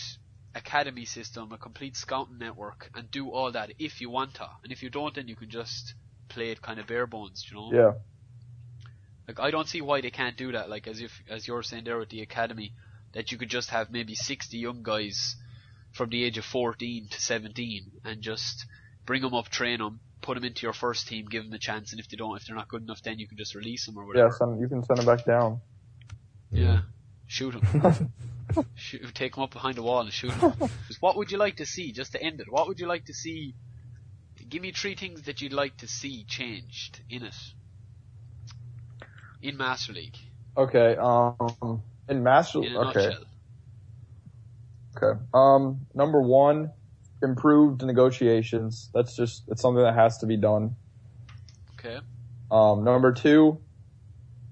A: academy system, a complete scouting network and do all that if you want to. And if you don't then you can just play it kind of bare bones, you know.
B: Yeah.
A: Like I don't see why they can't do that. Like as if as you're saying there with the academy, that you could just have maybe 60 young guys from the age of 14 to 17 and just bring them up, train them, put them into your first team, give them a chance, and if they don't, if they're not good enough, then you can just release them or whatever.
B: Yeah, send, you can send them back down.
A: Yeah. Shoot them. shoot, take them up behind the wall and shoot them. what would you like to see, just to end it, what would you like to see? Give me three things that you'd like to see changed in it. In Master League.
B: Okay, um, in Master,
A: League,
B: okay,
A: nutshell.
B: Okay. Um, number one, improved negotiations. That's just, it's something that has to be done.
A: Okay.
B: Um, number two,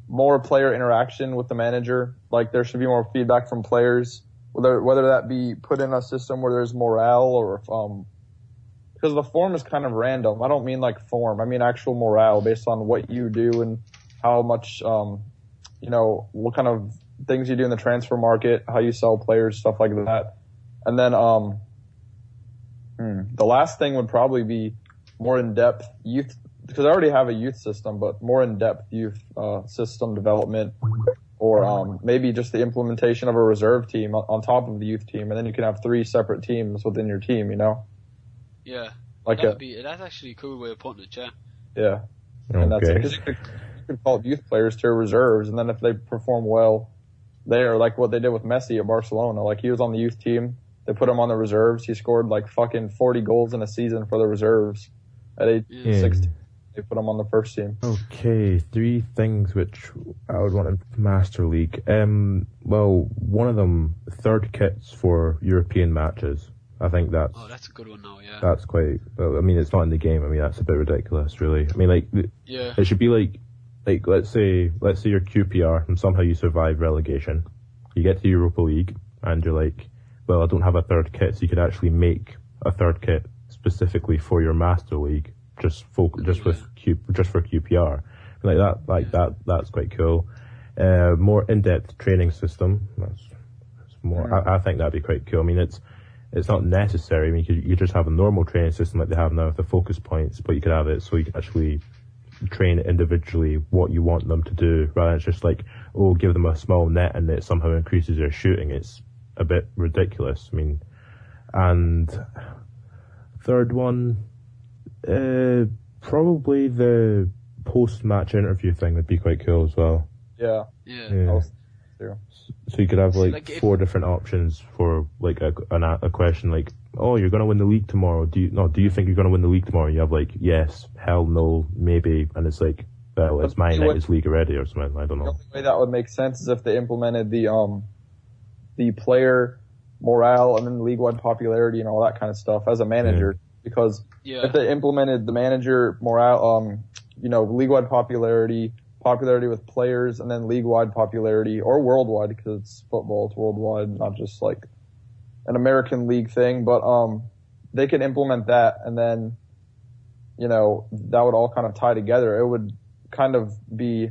B: more player interaction with the manager. Like there should be more feedback from players, whether whether that be put in a system where there's morale or um, because the form is kind of random. I don't mean like form. I mean actual morale based on what you do and how much, um, you know, what kind of things you do in the transfer market, how you sell players, stuff like that. And then, um, hmm, the last thing would probably be more in-depth youth because I already have a youth system, but more in-depth youth uh, system development, or um, maybe just the implementation of a reserve team on, on top of the youth team, and then you can have three separate teams within your team. You know,
A: Yeah.
B: like
A: That'd
B: a
A: be, that's actually a cool way of putting it, yeah.
B: yeah, and that's it. You could, you could call it youth players to reserves, and then if they perform well, there, like what they did with Messi at Barcelona, like he was on the youth team, they put him on the reserves, he scored like fucking 40 goals in a season for the reserves at age
A: Yeah.
C: Yeah.
B: 16. They put him on the first team.
C: Okay, three things which I would want in Master League. Um, well, one of them, third kits for European matches. I think that's
A: Oh, that's a good one now, yeah.
C: that's quite. I mean, it's not in the game. I mean, that's a bit ridiculous, really. I mean, like
A: Yeah.
C: it should be like, like let's say, let's say you're QPR and somehow you survive relegation. You get to Europa League and you're like, well, I don't have a third kit, so you could actually make a third kit specifically for your Master League, just folk, just with Q, just for QPR, like that, like that, that's quite cool. Uh, more in-depth training system. That's, that's more. I, I think that'd be quite cool. I mean, it's it's not necessary. I mean, you could, you just have a normal training system like they have now with the focus points, but you could have it so you can actually train individually what you want them to do, rather than it's just like, oh, give them a small net and it somehow increases their shooting. It's a bit ridiculous. I mean, and third one, uh, probably the post-match interview thing would be quite cool as well.
B: Yeah,
A: Yeah.
C: Yeah. So you could have like,
A: Like if-
C: four different options for like a, an, a question like, oh, you're gonna win the league tomorrow. Do you no? Do you think you're gonna win the league tomorrow? You have like, yes, hell, no, maybe, and it's like, well, it's my
B: You
C: night.
B: would-
C: It's league already or something. I don't know.
B: The only way that would make sense is if they implemented the um the player morale and then league wide popularity and all that kind of stuff as a manager. Because
A: Yeah.
B: if they implemented the manager morale, um, you know, league wide popularity, popularity with players, and then league wide popularity or worldwide because it's football, it's worldwide, not just like an American league thing. But um, they could implement that, and then you know that would all kind of tie together. It would kind of be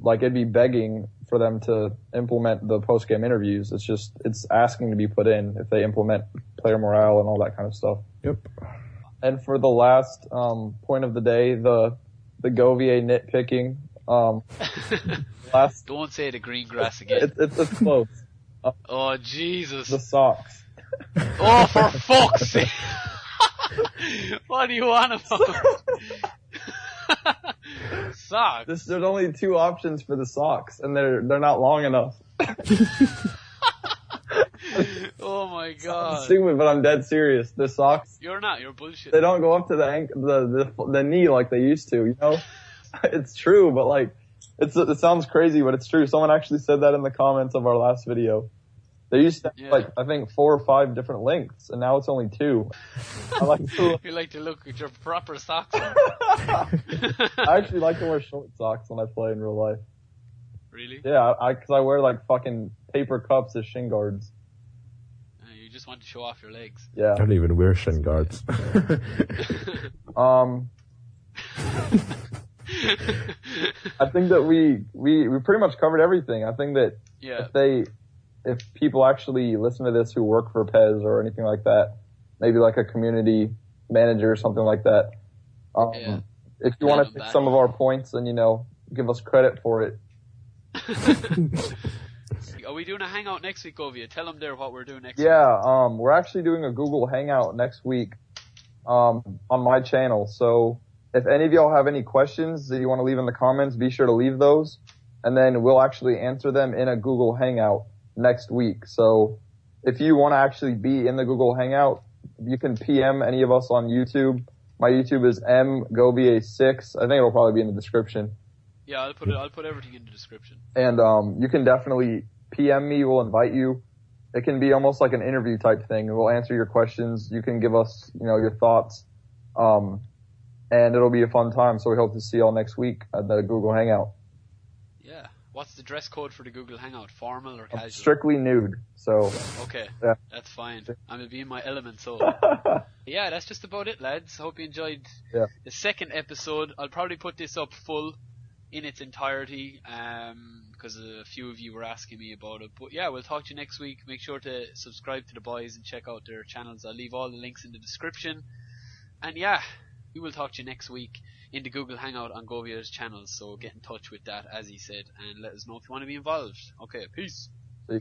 B: like it'd be begging for them to implement the post game interviews. It's just it's asking to be put in if they implement player morale and all that kind of stuff.
C: Yep.
B: And for the last um, point of the day, the the Govia nitpicking. Um, last
A: Don't say the green grass again.
B: it's it's, it's close.
A: Oh, Jesus.
B: The socks.
A: Oh, for fuck's sake. what do you want about? Socks.
B: This, there's only two options for the socks, and they're they're not long enough.
A: Oh my god.
B: Stupid, but I'm dead serious. The socks
A: You're not, you're bullshit.
B: they don't go up to the ankle, the, the the knee like they used to. You know, it's true, but like it's it sounds crazy, but it's true. Someone actually said that in the comments of our last video. They used to have
A: Yeah.
B: like I think four or five different lengths, and now it's only two. I like to,
A: You like to look at your proper socks.
B: I actually like to wear short socks when I play in real life.
A: really?
B: Yeah, I because I wear like fucking paper cups as shin guards.
A: Uh, You just want to show off your legs.
B: Yeah.
C: I don't even wear shin guards.
B: Um, I think that we we we pretty much covered everything. I think that
A: yeah.
B: if they if people actually listen to this who work for PES or anything like that, maybe like a community manager or something like that, um,
A: Yeah.
B: if you want to pick some of our points and you know give us credit for it.
A: Are we doing a hangout next week, Ovia? Tell them there what we're doing next
B: Yeah,
A: week.
B: um, we're actually doing a Google Hangout next week, um, on my channel. So if any of y'all have any questions that you want to leave in the comments, be sure to leave those, and then we'll actually answer them in a Google Hangout next week. So if you want to actually be in the Google Hangout, you can PM any of us on YouTube. My YouTube is mgovia6. I think it'll probably be in the description.
A: Yeah, I'll put it. I'll put everything in the description.
B: and um, you can definitely PM me. We'll invite you. It can be almost like an interview type thing. We'll answer your questions. You can give us, you know, your thoughts, um, and it'll be a fun time. So we hope to see y'all next week at the Google Hangout.
A: Yeah. What's the dress code for the Google Hangout? Formal or casual?
B: Strictly nude. So
A: Okay.
B: Yeah.
A: That's fine. I'm gonna be in my element, so. yeah, that's just about it, lads. Hope you enjoyed
B: Yeah.
A: the second episode. I'll probably put this up full in its entirety, um, because a few of you were asking me about it. But yeah, we'll talk to you next week. Make sure to subscribe to the boys and check out their channels. I'll leave all the links in the description. And yeah, we will talk to you next week in the Google Hangout on Govia's channel. So get in touch with that, as he said, and let us know if you want to be involved. Okay, peace.
B: See.